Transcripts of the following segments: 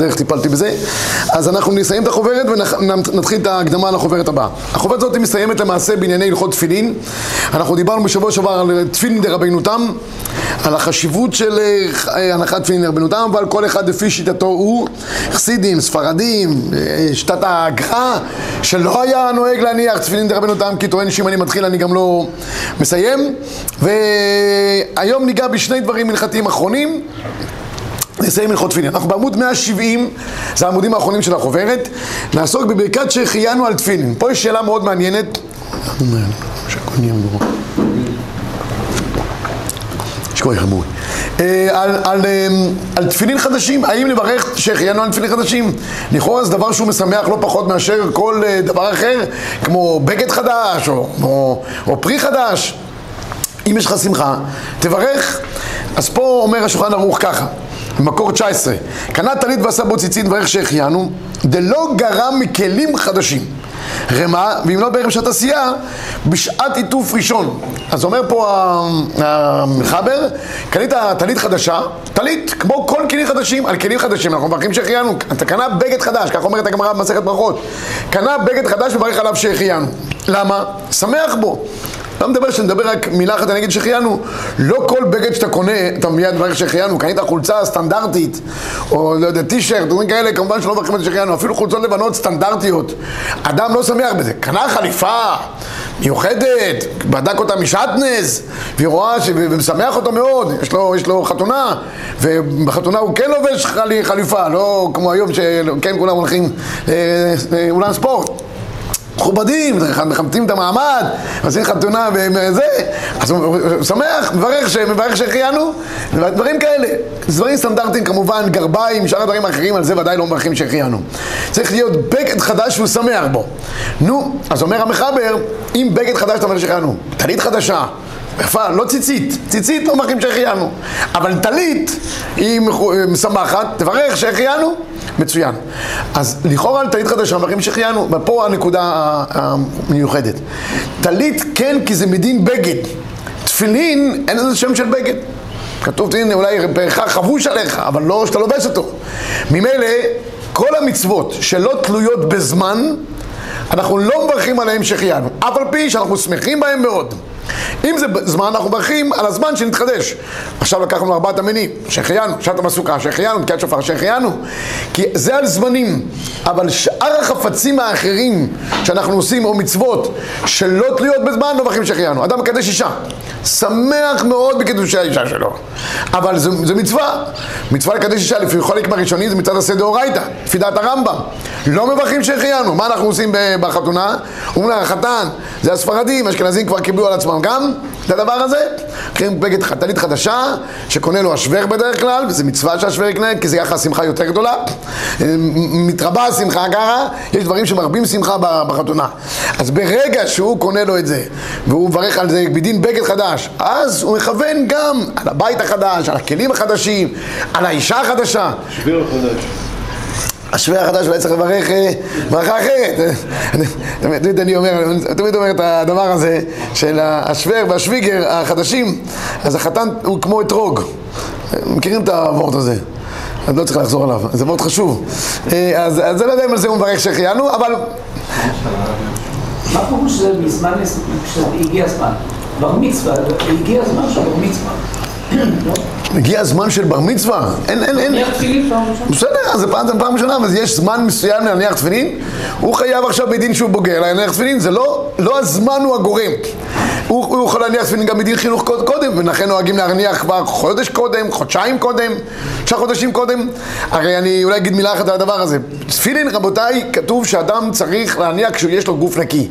בדרך טיפלתי בזה. אז אנחנו נסיים את החוברת ונתחיל את ההקדמה לחוברת הבאה. החוברת הזאת מסתיימת למעשה בענייני הלכות תפילין. אנחנו דיברנו בשבוע שעבר על תפילין דרבנו תם, על החשיבות של אה, הנחת תפילין דרבנו תם, אבל כל אחד לפי שיטתו הוא, חסידים, ספרדים, אה, שיטת ההגחה, שלא היה נוהג להניח תפילין דרבנו תם, כי טוען שאם אני מתחיל אני גם לא מסיים. והיום ניגע בשני דברים הלכתיים אחרונים. נסיים הלכות תפילין. אנחנו בעמוד 170, זה העמודים האחרונים של החוברת, נעסוק בברכת שהחיינו על תפילין. פה יש שאלה מאוד מעניינת. אה, על, על, אה, על תפילין חדשים, האם לברך שהחיינו על תפילין חדשים? לכאורה זה דבר שהוא משמח לא פחות מאשר כל אה, דבר אחר, כמו בגד חדש או, או, או פרי חדש. אם יש לך שמחה, תברך. אז פה אומר השולחן ערוך ככה, במקור 19, קנה טלית ועשה בו ציצית וברך שהחיינו, דלא גרם מכלים חדשים. רמה, ואם לא בערב שעת עשייה, בשעת עיטוף ראשון. אז אומר פה המחבר, קנית טלית חדשה, טלית, כמו כל כלים חדשים, על כלים חדשים, אנחנו מברכים שהחיינו, אתה קנה בגד חדש, כך אומרת הגמרא במסכת ברכות, קנה בגד חדש וברך עליו שהחיינו. למה? שמח בו. לא מדבר שנדבר רק מילה אחת, אני אגיד שהחיינו. לא כל בגד שאתה קונה, אתה מיד מברך שהחיינו. קנית חולצה סטנדרטית, או לא יודע, טישרט, דברים כאלה, כמובן שלא מברכים את שהחיינו. אפילו חולצות לבנות סטנדרטיות. אדם לא שמח בזה. קנה חליפה מיוחדת, בדק אותה משעטנז, והיא רואה, ומשמח אותו מאוד. יש לו, יש לו חתונה, ובחתונה הוא כן לובש חליפה, לא כמו היום שכן כולם הולכים לאולם אה, ספורט. מכובדים, מחמתים את המעמד, עושים חתונה וזה, אז הוא שמח, מברך, מברך שהחיינו, דברים כאלה. דברים סטנדרטיים כמובן, גרביים, שאר הדברים האחרים, על זה ודאי לא מברכים שהחיינו. צריך להיות בגד חדש שהוא שמח בו. נו, אז אומר המחבר, אם בגד חדש אתה אומר שהחיינו, טלית חדשה, יפה, לא ציצית, ציצית לא מברכים שהחיינו, אבל טלית היא משמחת, תברך שהחיינו. מצוין. אז לכאורה טלית חדשה מברכים שהחיינו, ופה הנקודה המיוחדת. טלית כן כי זה מדין בגד. תפילין אין לזה שם של בגד. כתוב הנה אולי פרחה חבוש עליך, אבל לא שאתה לובש אותו. ממילא כל המצוות שלא תלויות בזמן, אנחנו לא מברכים עליהם שהחיינו, אף על פי שאנחנו שמחים בהם מאוד. אם זה זמן, אנחנו מברכים על הזמן שנתחדש. עכשיו לקחנו ארבעת המינים, שהחיינו, שעת המסוכה, שהחיינו, תקיעת שופר, שהחיינו. כי זה על זמנים. אבל שאר החפצים האחרים שאנחנו עושים, או מצוות, שלא תלויות בזמן, לא מברכים שהחיינו. אדם מקדש אישה. שמח מאוד בקידושי האישה שלו. אבל זו, זו מצווה. מצווה לקדש אישה לפי חלק מהראשונים זה מצד עשה דאורייתא, לפי דעת הרמב"ם. לא מברכים שהחיינו. מה אנחנו עושים בחתונה? אומרים לה, החתן, זה הספרדים, אשכנזים כבר קיבלו על עצמם גם את הדבר הזה. קרים בגד חתנית חדשה, שקונה לו השוור בדרך כלל, וזו מצווה שהשוור יקנה, כי זה יחד שמחה יותר גדולה. מתרבה השמחה ככה, יש דברים שמרבים שמחה בחתונה. אז ברגע שהוא קונה לו את זה, והוא מברך על זה בדין בגד חדש, אז הוא מכוון גם על הבית החדש, על הכלים החדשים, על האישה החדשה. שוויר חדש. השווה החדש אולי צריך לברך אה, ברכה אחרת. תמיד אני אומר, תמיד אומר את הדבר הזה של השוור והשוויגר החדשים, אז החתן הוא כמו אתרוג. מכירים את הוורט הזה? אז לא צריך לחזור עליו, זה מאוד חשוב. אה, אז, אז לא יודע אם על זה הוא מברך שהחיינו, אבל... מה פירוש זה בזמן, שהגיע הזמן? בר מצווה, הגיע הזמן של בר מצווה. הגיע הזמן של בר מצווה, אין, אין, אין. בסדר, אז זה פעם, פעם ראשונה, אבל יש זמן מסוים להניח תפילין, הוא חייב עכשיו בדין שהוא בוגר להניח תפילין, זה לא, לא הזמן הוא הגורם. הוא, הוא יכול להניח תפילין גם בדין חינוך קודם, ולכן נוהגים להניח כבר חודש קודם, חודשיים קודם, שלושה חודשים קודם. הרי אני אולי אגיד מילה אחת על הדבר הזה. תפילין, רבותיי, כתוב שאדם צריך להניח כשיש לו גוף נקי.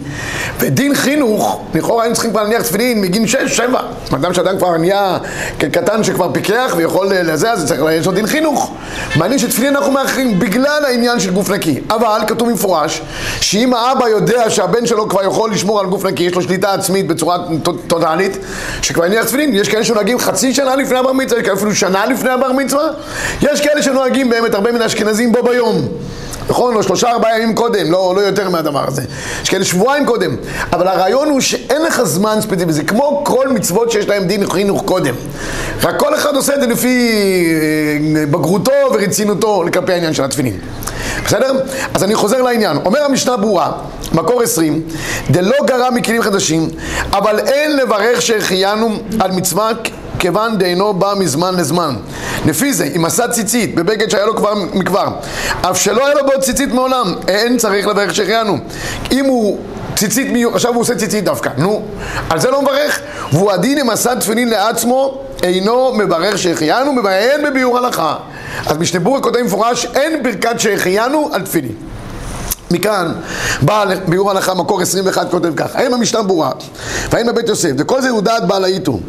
ודין חינוך, לכאורה היינו צריכים כבר להניח תפילין מגיל שש, שבע. אדם שאדם כבר נהיה קטן שכבר פיקח ויכול לזה, אז צריך, יש לו דין חינוך. מעניין שתפילין אנחנו מאחרים בגלל העניין של גוף נקי. אבל כתוב במפורש, שאם האבא יודע שהבן שלו כבר יכול לשמור על גוף נקי, יש לו שליטה עצמית בצורה טוטאלית, שכבר הניח תפילין, יש כאלה שנוהגים חצי שנה לפני הבר מצווה, יש כאלה אפילו שנה לפני הבר מצווה, יש כאלה שנוהגים באמת הרבה מן האשכנזים בו ביום. נכון? או שלושה ארבעה ימים קודם, לא, לא יותר מהדבר הזה. יש כאלה שבועיים קודם. אבל הרעיון הוא שאין לך זמן ספציפי, זה כמו כל מצוות שיש להם דין חינוך קודם. רק כל אחד עושה את זה לפי אה, בגרותו ורצינותו כלפי העניין של התפילין. בסדר? אז אני חוזר לעניין. אומר המשנה ברורה, מקור עשרים, דלא גרע מכלים חדשים, אבל אין לברך שהחיינו על מצווה כיוון דהינו בא מזמן לזמן. לפי זה, אם עשה ציצית בבגד שהיה לו כבר מכבר, אף שלא היה לו בעוד ציצית מעולם, אין צריך לברך שהחיינו. אם הוא ציצית, עכשיו הוא עושה ציצית דווקא, נו, על זה לא מברך. והוא הדין אם עשה תפילין לעצמו, אינו מברך שהחיינו, מבאין בביאור הלכה. אז משנה ברורה כותב מפורש, אין ברכת שהחיינו על תפילין. מכאן בא ביאור הלכה מקור 21 כותב כך האם המשנה ברורה והאם בבית יוסף? וכל זה הוא דעת בעל האיתו.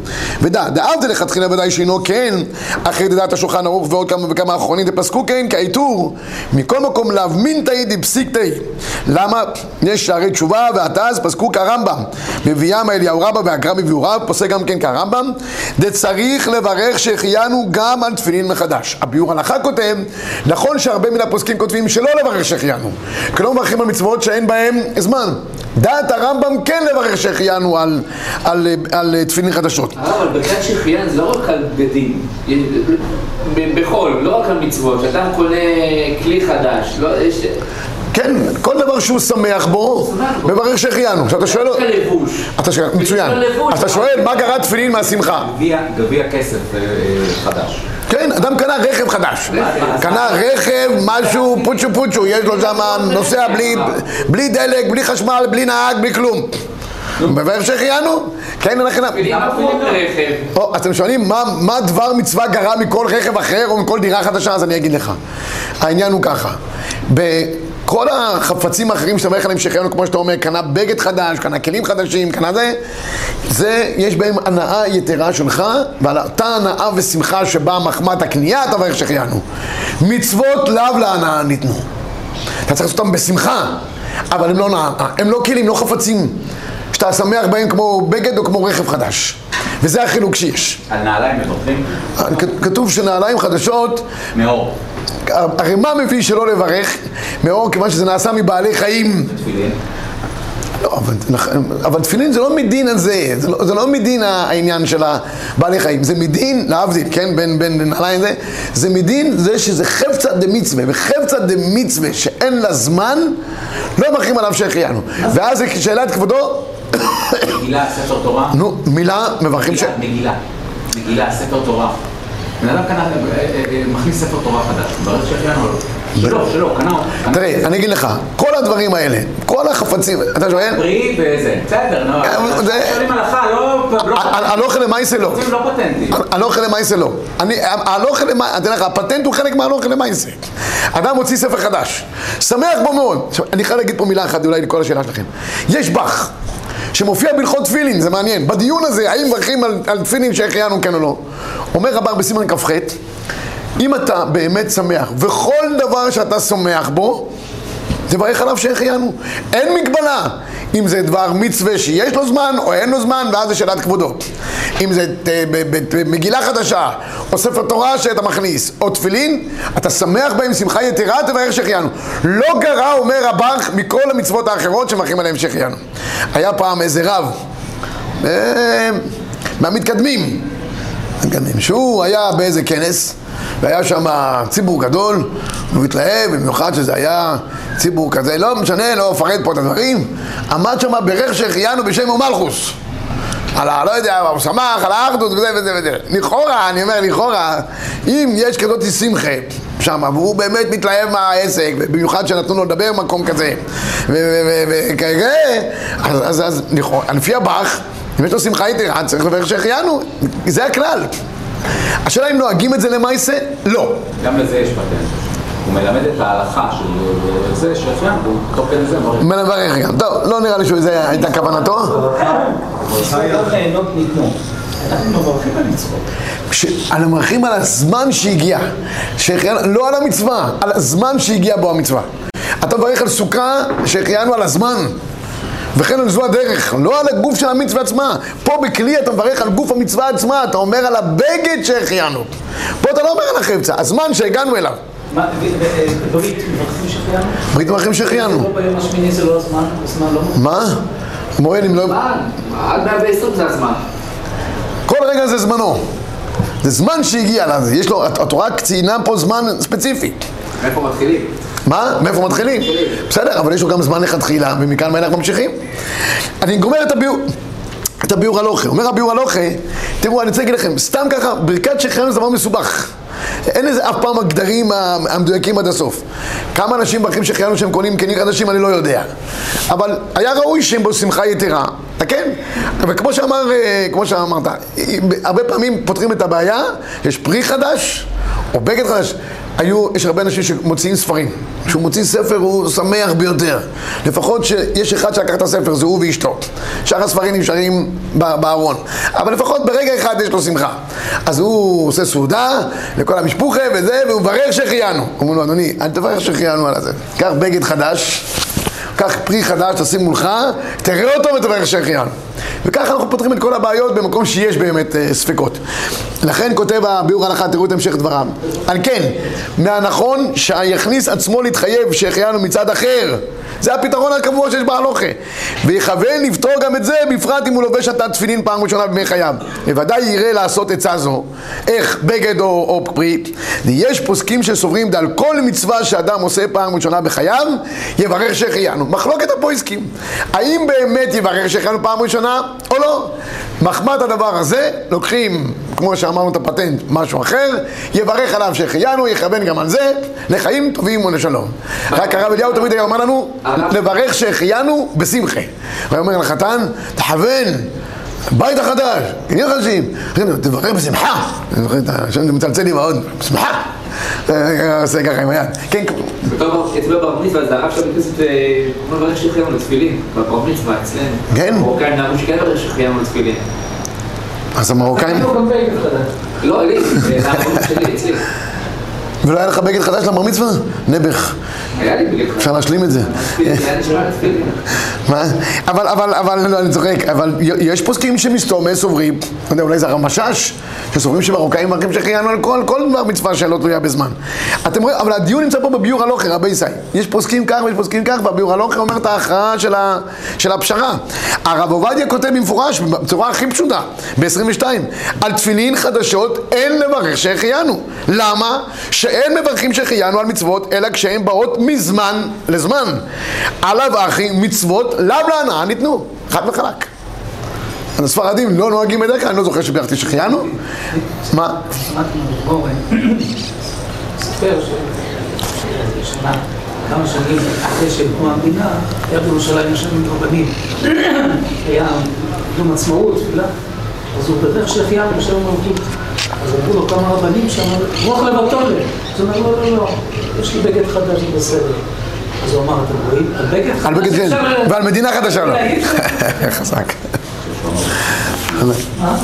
ודע דאבדה לכתחילה ודאי שאינו כן אחרי דעת השולחן ערוך ועוד כמה וכמה אחרונים דפסקו כן כעיטור מכל מקום לאו מינתאי דפסיקתאי למה? יש שערי תשובה ועתז פסקו כרמב"ם. מביאם אליהו רבא והגרם מביאוריו פוסק גם כן כרמב"ם דצריך לברך שהחיינו גם על תפילין מחדש הביאור הלכה כותב נכון שהרבה מן הפוסקים כותבים שלא לברך שהחיינו כלומר לא מברכים על מצוות שאין בהן זמן. דעת הרמב"ם כן לברך שהחיינו על, על, על, על תפילין חדשות. אבל ברכת שהחיינו זה לא רק על בגדים, בחול, לא רק על מצוות, שאדם קונה כלי חדש, לא, יש... כן, כל דבר שהוא שמח בו, מברך שהחיינו. עכשיו אתה שואל... רק הלבוש. אתה שואל, מצוין. אתה שואל מה גרע תפילין מהשמחה. גביע כסף אה, חדש. כן, אדם קנה רכב חדש. קנה רכב, משהו, פוצ'ו פוצ'ו, יש לו שם, נוסע בלי דלק, בלי חשמל, בלי נהג, בלי כלום. מבאר שהחיינו? כן, אנחנו... או, אתם שואלים מה דבר מצווה גרע מכל רכב אחר או מכל דירה חדשה? אז אני אגיד לך. העניין הוא ככה. כל החפצים האחרים שאתה אומר עליהם שהחיינו, כמו שאתה אומר, קנה בגד חדש, קנה כלים חדשים, קנה זה, זה, יש בהם הנאה יתרה שלך, ועל אותה הנאה ושמחה שבאה מחמת הקנייה, אתה אומר שהחיינו. מצוות לאו להנאה ניתנו. אתה צריך לעשות אותם בשמחה, אבל הם לא, הם לא כלים, לא חפצים. שאתה שמח בהם כמו בגד או כמו רכב חדש. וזה החילוק שיש. על נעליים מברכים? כתוב שנעליים חדשות... מאור. הרי מה מביא שלא לברך מאור כיוון שזה נעשה מבעלי חיים? תפילין. לא, אבל, אבל תפילין זה לא מדין הזה, זה לא, זה לא מדין העניין של הבעלי חיים, זה מדין, להבדיל, כן, בין, בין נעליים זה, זה מדין זה שזה חפצה דמצווה, וחפצה דמצווה שאין לה זמן, לא מברכים עליו שהחיינו. ואז זה שאלת כבודו... מגילה, ספר תורה? נו, מילה, מברכים ש... מגילה, מגילה, ספר תורה. בן אדם קנה, אה, אה, אה, מכניס ספר תורה חדש, ברגע שהחיינו לו. שלא, שלא, קנה. תראה, אני אגיד לך, כל הדברים האלה, כל החפצים, אתה שואל? פרי וזה, בסדר, נו, שואלים הלכה, לא... הלוכה למעשה לא. לא פטנטים. הלוכה למעשה לא. הלוכה למעשה, יודע לך, הפטנט הוא חלק מהלוכה למעשה. אדם מוציא ספר חדש, שמח בו מאוד. עכשיו, אני חייב להגיד פה מילה אחת אולי לכל השאלה שלכם. יש בך. שמופיע בהלכות תפילין, זה מעניין. בדיון הזה, האם מברכים על, על תפילין שהחיינו כן או לא? אומר רבר בסימן כ"ח, אם אתה באמת שמח, וכל דבר שאתה שמח בו, תברך עליו שהחיינו. אין מגבלה אם זה דבר מצווה שיש לו זמן או אין לו זמן, ואז זה שאלת כבודו. אם זה אה, מגילה חדשה, או ספר תורה שאתה מכניס, או תפילין, אתה שמח בהם שמחה יתרה, תברך שהחיינו. לא גרע, אומר רבך, מכל המצוות האחרות שמברכים עליהם שהחיינו. היה פעם איזה רב, אה, מהמתקדמים, שהוא היה באיזה כנס, והיה שם ציבור גדול, הוא התלהב, במיוחד שזה היה ציבור כזה, לא משנה, לא אפרט פה את הדברים, עמד שם ברך שהחיינו בשם ומלכוס. על ה... לא יודע, הוא שמח, על האחדות וזה וזה וזה. לכאורה, אני אומר לכאורה, אם יש כזאת שמחה שם, והוא באמת מתלהב מהעסק, במיוחד שנתנו לו לדבר במקום כזה, וכאלה, אז, אז לפי הבח, אם יש לו שמחה יתרה, צריך לברך שהחיינו, זה הכלל. השאלה אם נוהגים את זה למעשה? לא. גם לזה יש פטנט. הוא מלמד את ההלכה של זה שהחיינו, תוך כדי זה מברך. מברך גם. טוב, לא נראה לי שזו הייתה כוונתו. על המברכים על הזמן שהגיע, לא על המצווה, על הזמן שהגיע בו המצווה. אתה מברך על סוכה שהחיינו על הזמן. וכן על זו הדרך, לא על הגוף של המצווה עצמה. פה בכלי אתה מברך על גוף המצווה עצמה, אתה אומר על הבגד שהחיינו. פה אתה לא אומר על החפצה, הזמן שהגענו אליו. ו- ברית, מברכים שהחיינו? ברית מברכים זה שהחיינו. לא ביום השמיני, זה לא הזמן, הזמן לא... מה? מוהל אם לא... זמן, עד 120 זה הזמן. כל רגע זה זמנו. זה זמן שהגיע לזה. יש לו, התורה ציינה פה זמן ספציפי. מאיפה מתחילים? מה? מאיפה מתחילים? בסדר, אבל יש לו גם זמן לכתחילה, ומכאן ואנחנו ממשיכים. אני גומר את הביאור. את הביאור הלוכה. אומר הביאור הלוכה, תראו, אני רוצה להגיד לכם, סתם ככה, ברכת שהחיינו זה דבר מסובך. אין לזה אף פעם הגדרים המדויקים עד הסוף. כמה אנשים מברכים שהחיינו שהם קונים כלים חדשים, אני לא יודע. אבל היה ראוי שהם בו שמחה יתרה, כן? וכמו שאמר, אה, כמו שאמרת, הרבה פעמים פותרים את הבעיה, יש פרי חדש או בגד חדש. היו, יש הרבה אנשים שמוציאים ספרים. כשהוא מוציא ספר הוא שמח ביותר. לפחות שיש אחד שלקח את הספר, זה הוא ואשתו. שאר הספרים נשארים בארון. אבל לפחות ברגע אחד יש לו שמחה. אז הוא עושה סעודה לכל המשפוחה וזה, והוא מברך שהחיינו. אומרים לו, אדוני, אל תברך שהחיינו על הזה. קח בגד חדש. קח פרי חדש, תשים מולך, תראה אותו ותברך שהחיינו. וככה אנחנו פותרים את כל הבעיות במקום שיש באמת אה, ספקות. לכן כותב הביאור הלכה, תראו את המשך דבריו. על כן, מהנכון שיכניס עצמו להתחייב שהחיינו מצד אחר. זה הפתרון הקבוע שיש בהלוכה. ויכוון לפתור גם את זה, בפרט אם הוא לובש עטת תפילין פעם ראשונה בימי חייו. בוודאי יראה לעשות עצה זו, איך בגד או, או פרי. ויש פוסקים שסוברים דל כל מצווה שאדם עושה פעם ראשונה בחייו, יברך שהחיינו. מחלוקת הפוסקים. האם באמת יברך שהחיינו פעם ראשונה או לא? מחמת הדבר הזה, לוקחים, כמו שאמרנו את הפטנט, משהו אחר, יברך עליו שהחיינו, יכוון גם על זה, לחיים טובים ולשלום. רק הרב אליהו תמיד היה אומר לנו, לברך שהחיינו בשמחה. הוא אומר לחתן, תכוון. בית החדש, עניין חדשים, תברך בשמחה, זה מצלצל לי מאוד, בשמחה, עושה ככה עם היד, כן, בתור אצלו בר מצווה, זה הרב של בית כנסת, הוא מברך שהחיינו לתפילין, בבר מצווה אצלנו. כן? מרוקאים נהגו שכן מברך שהחיינו לתפילין. אז המרוקאים, חדש. לא, לי, זה הרב שלי, אצלי. ולא היה לך בגד חדש לבר מצווה? נעבך, אפשר להשלים את זה. מה? אבל, אבל, אבל, לא, אני צוחק, אבל יש פוסקים שמסתומא סוברים, לא יודע, אולי זה הרב משאש, שסוברים שמרוקאים מברכים שהחיינו על כל, כל דבר מצווה שלא תלויה בזמן. אתם רואים, אבל הדיון נמצא פה בביור הלוכה, רבי ישי. יש פוסקים כך ויש פוסקים כך, והביור הלוכה אומר את ההכרעה של, ה, של הפשרה. הרב עובדיה כותב במפורש, בצורה הכי פשוטה, ב-22, על תפילין חדשות אין לברך שהחיינו. למה? שאין מברכים שהחיינו על מצוות, אלא כשהן באות מזמן לזמן. עליו אחי מצוות לאו להנאה ניתנו, חד וחלק. הספרדים לא נוהגים בדרך כלל, אני לא זוכר שבירכתי שהחיינו. מה? כמה שנים אחרי שקום המדינה, היה בירושלים יושבים רבנים. היה יום עצמאות, תפילה, אז הוא בדרך שהחיינו בשם המלכות. אז אמרו לו כמה רבנים שם, רוח לבטולה. אז הוא אומר, לא, לא, לא, יש לי בגד חדש, בסדר. אז הוא אמר, אתם רואים? על בגד חדש על בגד כן, אפשר ל- ועל מדינה חדשה לא. חזק. מה? אמר?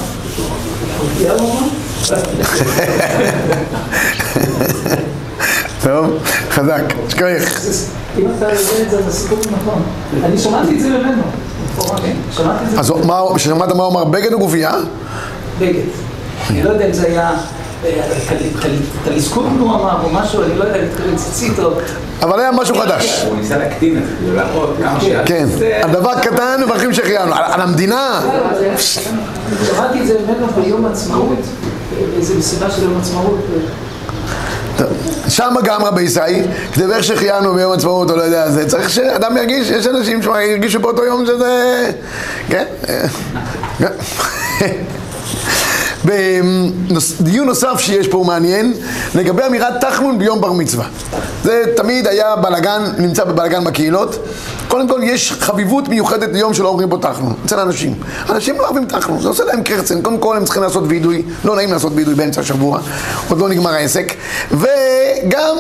טוב, חזק, שכוח. אם אתה יודע את זה, אז הסיפור נכון. אני שמעתי את זה ממנו. שמעתי את זה אז מה, שמעת מה הוא אמר, בגד או גופייה? בגד. אני לא יודע אם זה היה אה, טל- טל- טליסקון הוא אמר או משהו, אני לא יודע, ציצית או... אבל היה משהו חדש. הוא ניסה להקטין את זה, להראות כמה ש... כן, על דבר קטן מברכים שהחיינו, על המדינה. שמעתי את זה ממנו ביום עצמאות, באיזו מסיבה של יום עצמאות. שם גם רבי ישי, כדי ואיך שהחיינו ביום עצמאות, או לא יודע, זה צריך שאדם ירגיש, יש אנשים שירגישו באותו יום שזה... כן? כן. דיון נוסף שיש פה הוא מעניין, לגבי אמירת תחמון ביום בר מצווה. זה תמיד היה בלגן, נמצא בבלגן בקהילות. קודם כל יש חביבות מיוחדת ליום שלא אומרים בו תחנון, אצל אנשים. אנשים לא אוהבים תחנון, זה עושה להם קרצן. קודם כל הם צריכים לעשות וידוי, לא נעים לעשות וידוי באמצע השבוע, עוד לא נגמר העסק. וגם,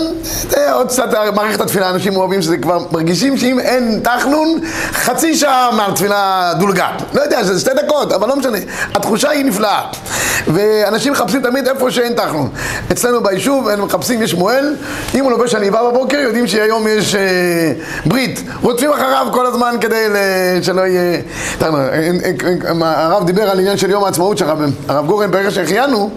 זה עוד קצת מערכת התפילה, אנשים אוהבים שזה כבר מרגישים שאם אין תחנון, חצי שעה מהתפילה דולגה. לא יודע, זה שתי דקות, אבל לא משנה. התחושה היא נפלאה. ואנשים מחפשים תמיד איפה שאין תחנון. אצלנו ביישוב, הם מחפשים, יש מוהל, אם הוא לובש עניבה בבוקר, יודעים שהיום יש אה, ברית. רודפים אחריו כל הזמן כדי ל- שלא יהיה... תראו, הרב דיבר על עניין של יום העצמאות שהרב הרב גורן ברגע שהחיינו,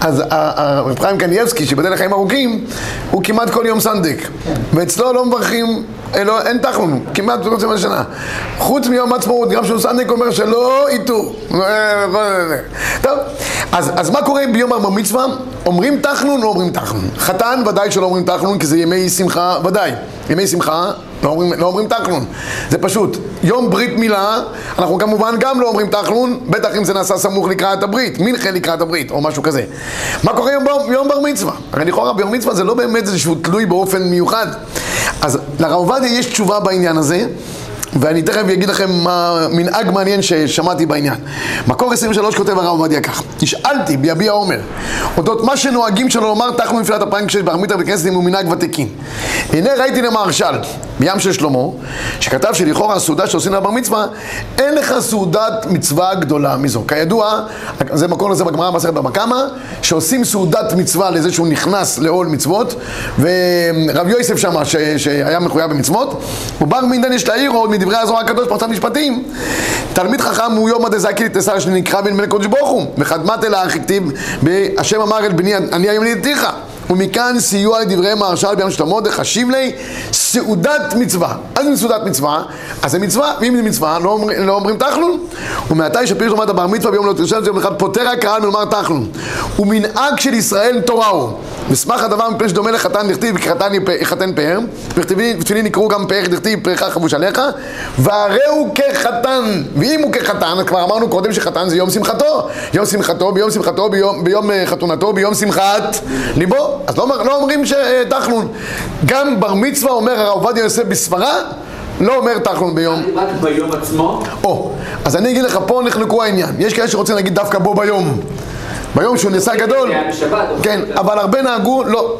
אז הרב חיים קנייבסקי, שבדל לחיים ארוכים, הוא כמעט כל יום סנדק. ואצלו לא מברכים, אה, לא, אין תחלון, כמעט כל יום השנה. חוץ מיום העצמאות, גם שהוא סנדק אומר שלא ייטו. טוב, אז, אז מה קורה ביום הבר מצווה? אומרים תחנון, לא אומרים תחנון. חתן ודאי שלא אומרים תחנון, כי זה ימי שמחה, ודאי. ימי שמחה, לא אומרים, לא אומרים תחנון. זה פשוט. יום ברית מילה, אנחנו כמובן גם לא אומרים תחנון, בטח אם זה נעשה סמוך לקראת הברית, מנחה לקראת הברית, או משהו כזה. מה קורה יום, יום בר מצווה? הרי לכאורה ביום מצווה זה לא באמת איזשהו תלוי באופן מיוחד. אז לרב עובדיה יש תשובה בעניין הזה. ואני תכף אגיד לכם מה מנהג מעניין ששמעתי בעניין. מקור 23 כותב הרב עובדיה כך: נשאלתי ביביע עומר אודות מה שנוהגים שלא לומר תחנו נפילת אפיים כשיש בר מצווה בכנסת אם הוא מנהג ותיקין. הנה ראיתי למהרש"ל בים של שלמה שכתב שלכאורה הסעודה שעושים לבר מצווה אין לך סעודת מצווה גדולה מזו. כידוע, זה מקור לזה בגמרא במסכת בבא קמא שעושים סעודת מצווה לזה שהוא נכנס לעול מצוות ורב יוסף שמה ש- שהיה מחויב במצוות ובר מינדן יש להעיר עוד מדברי הזוהר הקדוש פרצת משפטים תלמיד חכם הוא יום הדזקי לתסר שנקרא בן בן הקודש ברוך הוא וחדמת אל האח הכתיב בהשם אמר אל בני אני היום לידתיך ומכאן סיוע לדברי מהרש"ל ביום שלמה דחשיב לי סעודת מצווה. אז אם סעודת מצווה, אז זה מצווה, ואם זה מצווה, לא, אומר, לא אומרים תחלון. ומעתה שפירוש לומר הבר מצווה ביום לא תרשם, זה יום אחד פוטר הקהל מלומר תחלון. ומנהג של ישראל תורה הוא. וסמך הדבר מפני שדומה לחתן דכתיב, כי חתן יחתן פאר, ותפילין יקראו גם פאר דכתיב, פארך חבוש עליך, והרי הוא כחתן, ואם הוא כחתן, כבר אמרנו קודם שחתן זה יום שמחתו, יום שמחתו, ביום שמחתו, ביום, ביום אה, חתונתו, ביום שמחת ליבו, אז לא, לא אומרים שתחלון. גם בר מצווה אומר הרב עובדיה יוסף בסברה, לא אומר תחלון ביום. רק ביום עצמו, או, אז אני אגיד לך, פה נחלקו העניין. יש כאלה שרוצים להגיד דווקא בו ביום. ביום שהוא נעשה גדול. זה היה בשבת. כן, אבל הרבה נהגו, לא,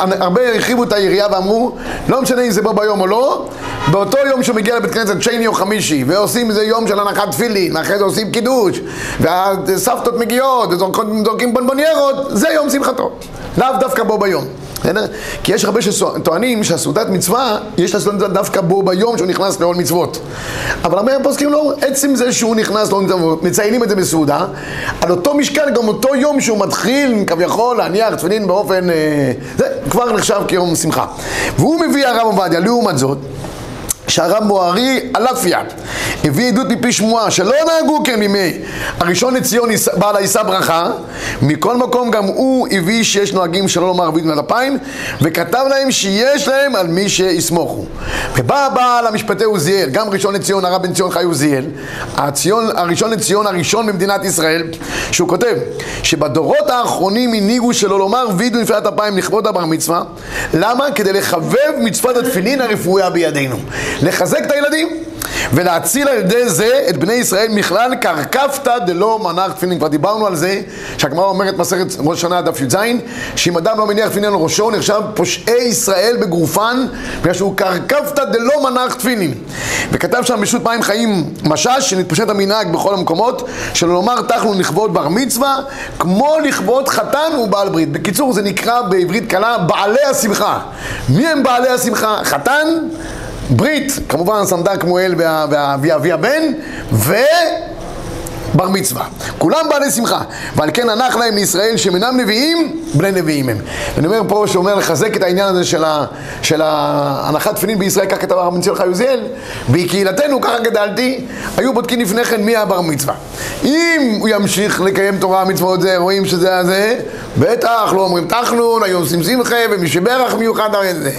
הרבה הרחיבו את היריעה ואמרו, לא משנה אם זה בו ביום או לא, באותו יום שהוא מגיע לבית כנסת שני או חמישי, ועושים איזה יום של הנחת תפילין, ואחרי זה עושים קידוש, והסבתות מגיעות, וזורקים בונבוניירות, זה יום שמחתו. לאו דווקא בו ביום. בסדר? כי יש הרבה שטוענים שהסעודת מצווה, יש לה סעודת דווקא בו ביום שהוא נכנס לעול מצוות. אבל הרבה פוסקים לא, עצם זה שהוא נכנס לעול מצוות, מציינים את זה בסעודה, על אותו משקל, גם אותו יום שהוא מתחיל כביכול להניח תפילין באופן... אה, זה כבר נחשב כיום שמחה. והוא מביא הרב עובדיה, לעומת זאת, שהרב מוארי יד. הביא עדות מפי שמועה שלא נהגו כן מימי הראשון לציון בעל הישא ברכה מכל מקום גם הוא הביא שיש נוהגים שלא לומר ערבית מעל אפיים וכתב להם שיש להם על מי שיסמוכו. ובא הבעל המשפטי עוזיאל גם ראשון לציון הרב בן ציון חי עוזיאל הראשון לציון הראשון במדינת ישראל שהוא כותב שבדורות האחרונים הנהיגו שלא לומר וידו נפילת אפיים לכבוד הבר מצווה. למה? כדי לחבב מצוות התפילין הרפואיה בידינו לחזק את הילדים ולהציל על ידי זה את בני ישראל מכלל קרקפתא דלא מנח תפילין. כבר דיברנו על זה, שהגמרא אומרת מסכת ראש שנה דף י"ז, שאם אדם לא מניח תפילין על ראשו, נחשב פושעי ישראל בגרופן, בגלל שהוא קרקפתא דלא מנח תפילין. וכתב שם בשו"ת מים חיים משש, שנתפשט המנהג בכל המקומות, שלא לומר תחנו לכבוד בר מצווה, כמו לכבוד חתן ובעל ברית. בקיצור, זה נקרא בעברית קלה בעלי השמחה. מי הם בעלי השמחה? חתן ברית, כמובן סנדק כמואל וה- וה- ואבי הבן, ו... בר מצווה. כולם בעלי שמחה. ועל כן הנח להם לישראל שהם אינם נביאים, בני נביאים הם. ואני אומר פה, שאומר לחזק את העניין הזה של, ה, של ההנחת תפילין בישראל, כך כתב הרב מנציון חי עוזיאל, בקהילתנו, ככה גדלתי, היו בודקים לפני כן מי הבר מצווה. אם הוא ימשיך לקיים תורה מצוות זה, רואים שזה הזה, בטח, לא אומרים תחנון, היו עושים שמחה, ומי שברך מיוחד, הרי זה.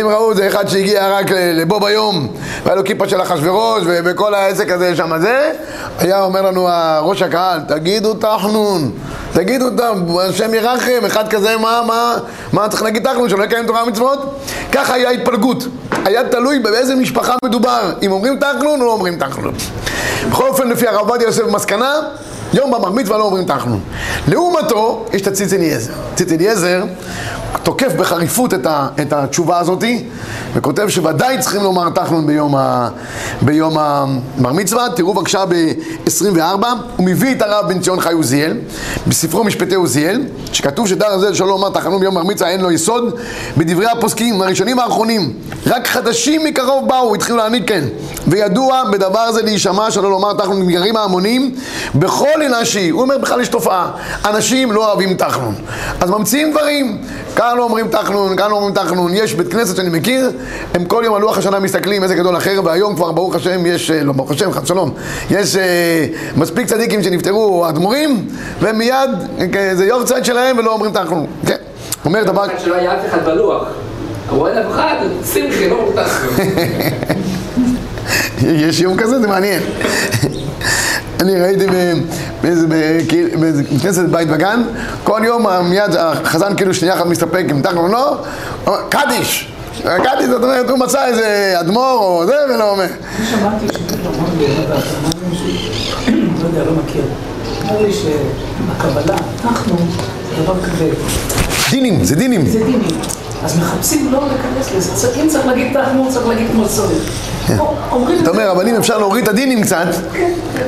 אם ראו זה אחד שהגיע רק לבו ביום, והיה לו כיפה של אחשוורוש, וכל העסק הזה שם זה, היה אומר לנו ראש הקהל, תגידו תחנון, תגידו תחנון, השם ירחם, אחד כזה, מה, מה, מה צריך להגיד תחנון, שלא יקיים תורה ומצוות? ככה היה התפלגות, היה תלוי באיזה משפחה מדובר, אם אומרים תחנון או לא אומרים תחנון. בכל אופן, לפי הרב עובדיה יוסף מסקנה, יום בבר מצווה לא אומרים תחנון. לעומתו, יש את הציץ אליעזר. ציץ אליעזר, תוקף בחריפות את, ה, את התשובה הזאתי, וכותב שוודאי צריכים לומר תחנון ביום, ה, ביום הבר מצווה. תראו בבקשה ב-24, הוא מביא את הרב בן ציון חי עוזיאל, בספרו משפטי עוזיאל, שכתוב שדר הזה שלא לומר תחנון ביום בר מצווה אין לו יסוד, בדברי הפוסקים, הראשונים האחרונים, רק חדשים מקרוב באו, התחילו להעניק כן, וידוע בדבר זה להישמע שלא לומר תחנון נגררים ההמונים בכל עילה שהיא. הוא אומר בכלל יש תופעה, אנשים לא אוהבים תחנון, אז ממציאים דברים, כאן לא אומרים תחנון, כאן לא אומרים תחנון, יש בית כנסת שאני מכיר, הם כל יום על לוח השנה מסתכלים איזה גדול אחר, והיום כבר ברוך השם יש, אה, לא ברוך השם, חד שלום, יש אה, מספיק צדיקים שנפטרו, אדמו"רים, והם מיד, אה, זה יורצייט שלהם ולא אומרים תחנון, כן, אומר דבר... שלא היה אף אחד בלוח. רואה אליו אחד, שמחי, לא מותח. יש יום כזה? זה מעניין. אני ראיתי באיזה כנסת בית וגן, כל יום מיד החזן כאילו שנייה אחת מסתפק עם תחלון לא, קדיש. קדיש זאת אומרת, הוא מצא איזה אדמו"ר או זה ולא אומר. אני שמעתי בהתאמה לא יודע, לא מכיר. אומר לי שבקבלה, אנחנו, דבר כבד. דינים, זה דינים. זה דינים. אז מחפשים לא להיכנס לזה. אם צריך להגיד תחנו, צריך להגיד כמו. אומרים את אתה. אומר, אבל אם אפשר להוריד את הדינים קצת,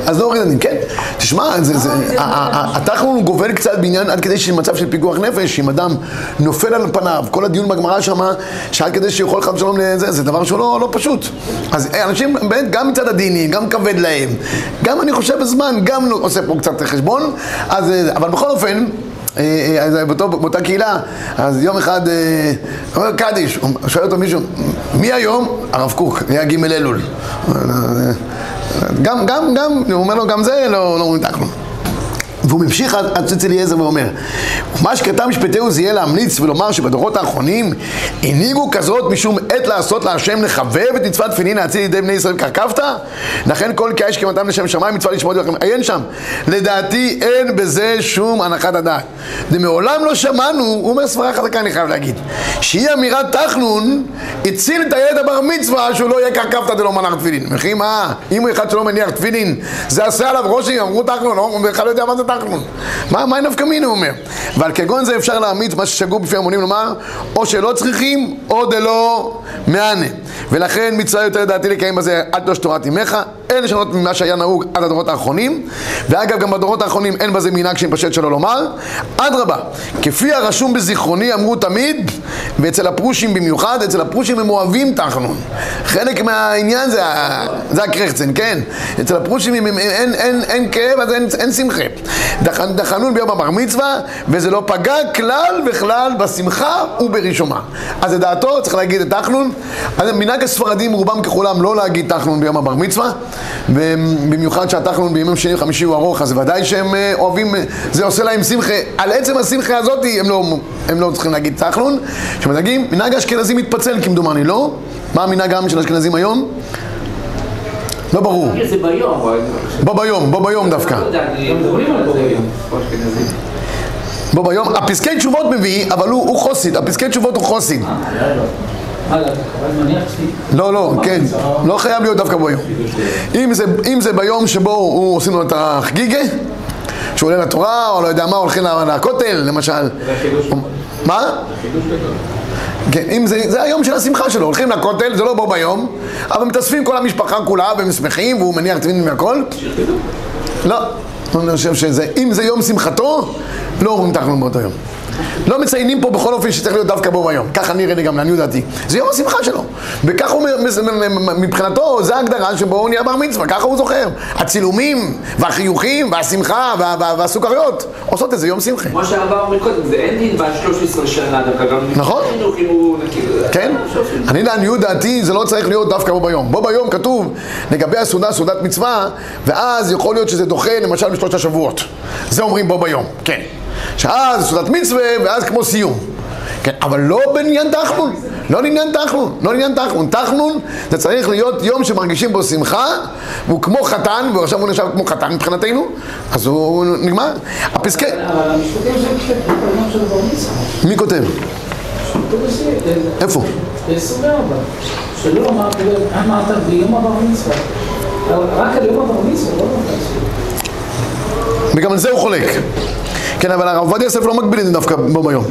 אז להוריד את הדינים, כן. תשמע, זה- זה- ה- ה- ה- התחנון גובל קצת בעניין עד כדי שמצב של פיקוח נפש, אם אדם נופל על פניו, כל הדיון בגמרא שמה, שעד כדי שיכול חד שלום לזה, זה דבר שהוא לא לא פשוט. אז אה, אנשים, באמת, גם מצד הדינים, גם כבד להם, גם אני חושב בזמן, גם לא- עושה פה קצת חשבון, אה, אבל בכל אופן, אז באותו, באותה קהילה, אז יום אחד, אה, אומר קדיש, שואל אותו מישהו, מי היום? הרב קוק, היה ג' אלול. גם, גם, גם, הוא אומר לו, גם זה לא, לא אומרים תחלון. והוא ממשיך עד אצל אליעזר ואומר, מה שכתב משפטי זה יהיה להמליץ ולומר שבדורות האחרונים הנהיגו כזאת משום עת לעשות להשם לחבב את מצוות תפילין להציל לידי בני ישראל קרקבת? לכן כל כי האש כמתם לשם שמיים מצווה לשמוע לכם, עיין שם. לדעתי אין בזה שום הנחת הדעת. ומעולם לא שמענו, הוא אומר סברה חזקה אני חייב להגיד, שהיא אמירת תחנון הציל את הילד הבר מצווה שהוא לא יהיה קרקבת דלא מנח תפילין. וכי מה, אם הוא אחד שלא מניח תפילין, זה עשה עליו רושם, אמרו תחנון, לא? לא תחנון. מה, מה נפקא מינה הוא אומר? ועל כגון זה אפשר להעמיד מה ששגור בפי המונים לומר, או שלא צריכים, או דלא מענה. ולכן מצווה יותר לדעתי לקיים בזה עד תוש תורת אמך, אין לשנות ממה שהיה נהוג עד הדורות האחרונים, ואגב גם בדורות האחרונים אין בזה מנהג שמפשט שלא לומר, אדרבה, כפי הרשום בזיכרוני אמרו תמיד, ואצל הפרושים במיוחד, אצל הפרושים הם אוהבים תחנון. חלק מהעניין זה, זה הקרחצן, כן? אצל הפרושים הם, הם, אין, אין, אין כאב אז אין, אין שמחה. דח, דחנון ביום הבר מצווה, וזה לא פגע כלל וכלל בשמחה וברישומה. אז לדעתו צריך להגיד את תחנון, אז מנהג הספרדים רובם ככולם לא להגיד תחנון ביום הבר מצווה, ובמיוחד שהתחנון בימים שני וחמישי הוא ארוך, אז ודאי שהם אה, אוהבים, אה, זה עושה להם שמחה, על עצם השמחה הזאת הם לא, הם לא צריכים להגיד תחנון. שמנהגים, מנהג האשכנזים מתפצל כמדומני, לא? מה המנהג העם של האשכנזים היום? לא ברור. זה ביום. בוא ביום, בוא ביום דווקא. לא בו ביום. הפסקי תשובות מביא, אבל הוא, הוא חוסיד, הפסקי תשובות הוא חוסיד. לא, לא, כן, לא חייב להיות דווקא ביום. אם זה, אם זה ביום שבו הוא עושים לו את החגיגה, שהוא עולה לתורה, או לא יודע מה, הולכים לכותל, למשל. מה? כן, אם זה, זה היום של השמחה שלו, הולכים לכותל, זה לא בו ביום, אבל מתאספים כל המשפחה כולה והם שמחים והוא מניח תפילין והכל. לא, אני חושב שזה, אם זה יום שמחתו, לא אומרים תחנון באותו יום. לא מציינים פה בכל אופן שצריך להיות דווקא בו ביום. ככה נראה גם לעניות דעתי. זה יום השמחה שלו. וככה הוא, מבחינתו, זה ההגדרה שבו הוא נהיה בר מצווה, ככה הוא זוכר. הצילומים, והחיוכים, והשמחה, וה- וה- והסוכריות, עושות את זה יום שמחה. כמו שהרב אמר קודם, זה אין דין בעד 13 שנה דווקא, גם... נכון. הוא... כאילו, כן? שופטים. אני לעניות דעתי זה לא צריך להיות דווקא בו ביום. בו ביום כתוב לגבי הסעודה, סעודת מצווה, ואז יכול להיות שזה דוחה למשל בשלושת השבועות. זה אומרים בו ביום, כן. שאז סעודת מצווה, ואז כמו סיום. כן, אבל לא בעניין תחנון, לא לעניין תחנון, לא לעניין תחנון. תחנון זה צריך להיות יום שמרגישים בו שמחה, והוא כמו חתן, ועכשיו הוא נחשב כמו חתן מבחינתנו, אז הוא נגמר. הפסקי... אבל המשפטים של. מי כותב? איפה? ב-24, שלא אמרת, ביום הבר מצווה. רק על יום הבר מצווה, לא. וגם על זה הוא חולק. כן, אבל הרב עובדיה יוסף לא מגביל את זה דווקא בו ביום.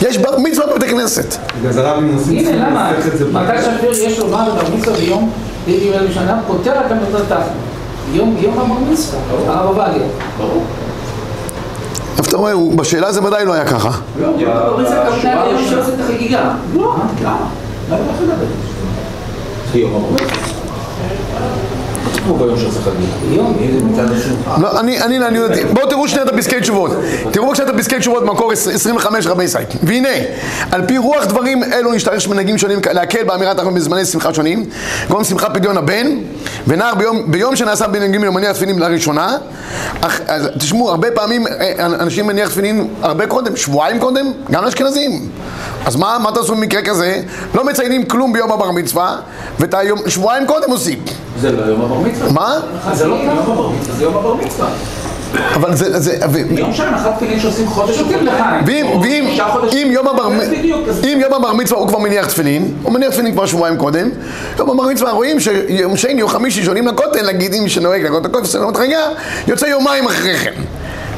יש בר מצווה בבתי כנסת. בגלל זה רבים עושים הנה, למה? מתי שפיר יש לו בר מצווה ביום, יום בשנה, פותר את תחנו. יום הבר מצווה, הרב עובדיה. ברור. אתה רואה, בשאלה זה ודאי לא היה ככה. לא, בר מצווה הכוונה ליום שעושה את החגיגה. לא, למה? למה איך לדבר? יום הברית. לא, אני, אני דעתי, בואו תראו שנייה את הפסקי תשובות. תראו בבקשה את הפסקי תשובות במקור 25 רבי סייק. והנה, על פי רוח דברים אלו נשתרש מנהגים שונים להקל באמירת אנחנו בזמני שמחה שונים, כגון שמחת פדיון הבן, ונער ביום, ביום שנעשה בנהגים מלמניח תפילין לראשונה. אך, אז, תשמעו, הרבה פעמים אה, אנשים מניח תפילין הרבה קודם, שבועיים קודם, גם לאשכנזים. אז מה, מה תעשו במקרה כזה? לא מציינים כלום ביום הבר מצווה, ואת היום, שבועיים קודם עושים. זה לא יום הבר מצווה. מה? זה לא יום הבר מצווה, זה יום הבר מצווה. אבל זה, זה, יום של הנחת תפילין שעושים חודש שותים לחיים. ואם. אם יום הבר, אם יום הבר מצווה הוא כבר מניח תפילין, הוא מניח תפילין כבר שבועיים קודם, יום הבר מצווה רואים שיום שני או חמישי שעולים לכותל, נגיד אם שנוהג לכותל יוצא יומיים אחרי כן.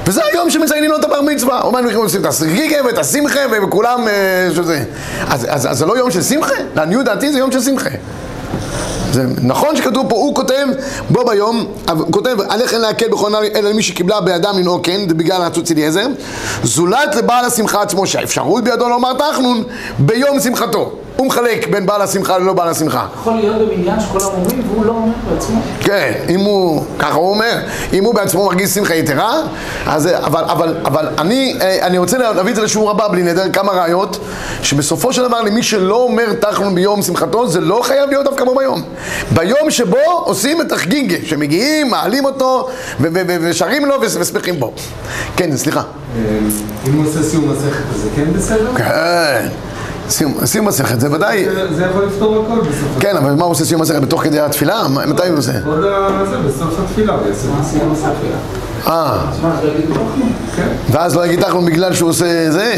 וזה היום שמציינים לו את הבר מצווה. או מה אנחנו עושים את הסגיגה ואת השמחה וכולם אה, שזה. אז, אז, אז זה לא יום של שמחה? לעניות דעתי זה יום של שמחה. זה נכון שכתוב פה, הוא כותב בו ביום, הוא כותב, עליך אין להקל בכל נער אלא למי שקיבלה בידם לנהוג כן, זה בגלל רצות אליעזר, זולת לבעל השמחה עצמו, שהאפשרות בידו לומר תחנון ביום שמחתו. הוא מחלק בין בעל השמחה ללא בעל השמחה. יכול להיות במניין שכולם אומרים והוא לא אומר בעצמו. כן, אם הוא, ככה הוא אומר, אם הוא בעצמו מרגיש שמחה יתרה, אז, אבל, אבל, אבל אני, אה, אני רוצה להביא את זה לשיעור הבא בלי נדר, כמה ראיות, שבסופו של דבר למי שלא אומר תחנון ביום שמחתו, זה לא חייב להיות דווקא בו ביום. ביום שבו עושים את החגיגה, שמגיעים, מעלים אותו, ו- ו- ו- ושרים לו ו- ושמחים בו. כן, סליחה. אם הוא עושה סיום מסכת, אז זה כן בסדר? כן, סיום, סיום מסכת, זה ודאי, זה- יכול לפתור הכל בסוף. כן, אבל מה הוא עושה סיום מסכת בתוך כדי התפילה? מה- מתי הוא עושה? עוד זה, בסוף התפילה, יעשה את הסיום מסכת. אה. ואז לא יגיד תחנון בגלל שהוא עושה זה?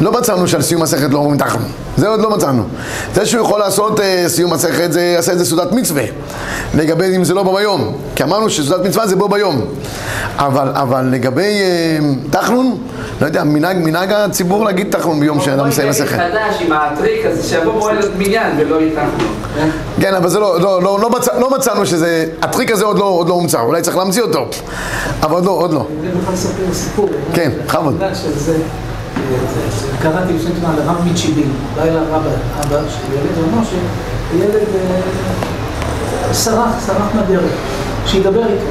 לא מצאנו שעל סיום מסכת לא אומרים תחנון. זה עוד לא מצאנו. זה שהוא יכול לעשות אה, סיום מסכת, זה יעשה את זה סעודת מצווה. לגבי אם זה לא בו ביום. כי אמרנו שסעודת מצווה זה בו ביום. אבל, אבל לגבי אה, תחנון, לא יודע, מנהג, מנהג הציבור להגיד תחנון ביום שאדם מסיים מסכת. חדש עם הטריק הזה, שיבוא מועד מניין ולא יתחנו. כן, אבל זה לא, לא, לא, לא, מצא, לא מצאנו שזה, הטריק הזה עוד לא, עוד לא הומצא, אולי צריך להמציא אותו. אבל עוד לא, עוד לא. אני יכול לספר סיפור. כן, בכבוד. זה- קראתי לפני זמן לרב מצ'יבין, בא אליו אבא, אבא של ילד, ואמר שילד אה, סרח, סרח מהדרך, שידבר איתו.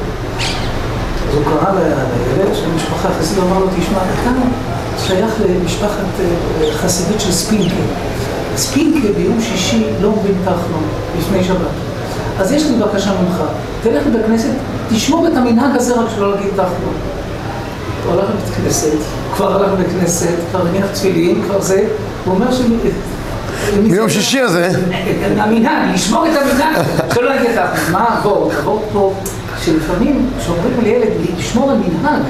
אז הוא קרא לילד של משפחה חסידית, הוא אמר לו, תשמע, אתה שייך למשפחת אה, חסידית של ספינקה. ספינקה ביום שישי לא אומרים תחנון, לפני שבת. אז יש לי בקשה ממך, תלך לבית כנסת, תשמור את המנהג הזה רק שלא להגיד תחנון. הוא הלך לבית כנסת, כבר הלך לבית כנסת, כבר הניח תפילין, כבר זה, הוא אומר ש... ביום שישי הזה, המנהג, לשמור את המנהג, שלא נגיד ככה, מה עבור, עבור פה, שלפעמים כשאומרים לילד לשמור על מנהג,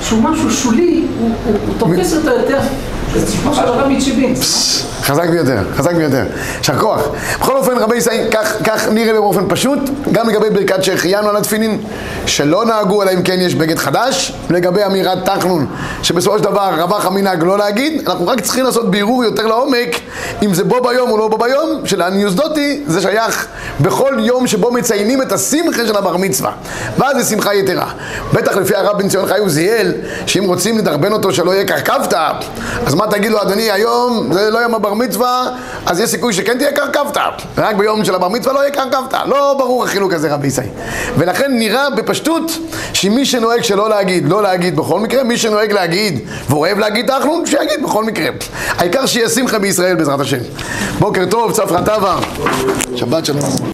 שהוא משהו שולי, הוא תופס אותו יותר, חזק ביותר, חזק ביותר. יישר כוח. בכל אופן, רבי ישראל, כך, כך נראה באופן פשוט, גם לגבי ברכת שהחיינו על התפילין, שלא נהגו אלא אם כן יש בגד חדש, לגבי אמירת תחנון, שבסופו של דבר רווח המנהג לא להגיד, אנחנו רק צריכים לעשות בירור יותר לעומק, אם זה בו ביום או לא בו ביום, שלעניות דותי זה שייך בכל יום שבו מציינים את השמחה של הבר מצווה. ואז זה שמחה יתרה. בטח לפי הרב בן ציון חי עוזיאל, שאם רוצים לדרבן אותו שלא יהיה קרקבתא, אז מה תגיד לו, אדוני, היום זה לא יום הבר מצווה, אז יש סיכוי שכן תהיה קרקבתא. רק ביום של הבר מצווה לא יהיה קרקבתא. לא ברור החילוק הזה, רבי ישראל. ולכן נראה בפשטות שמי שנוהג שלא להגיד, לא להגיד בכל מקרה, מי שנוהג להגיד ואוהב להגיד תחנון, שיגיד בכל מקרה. העיקר שיהיה שמחה בישראל בעזרת השם. בוקר טוב, צפרא טבא. שבת שלום.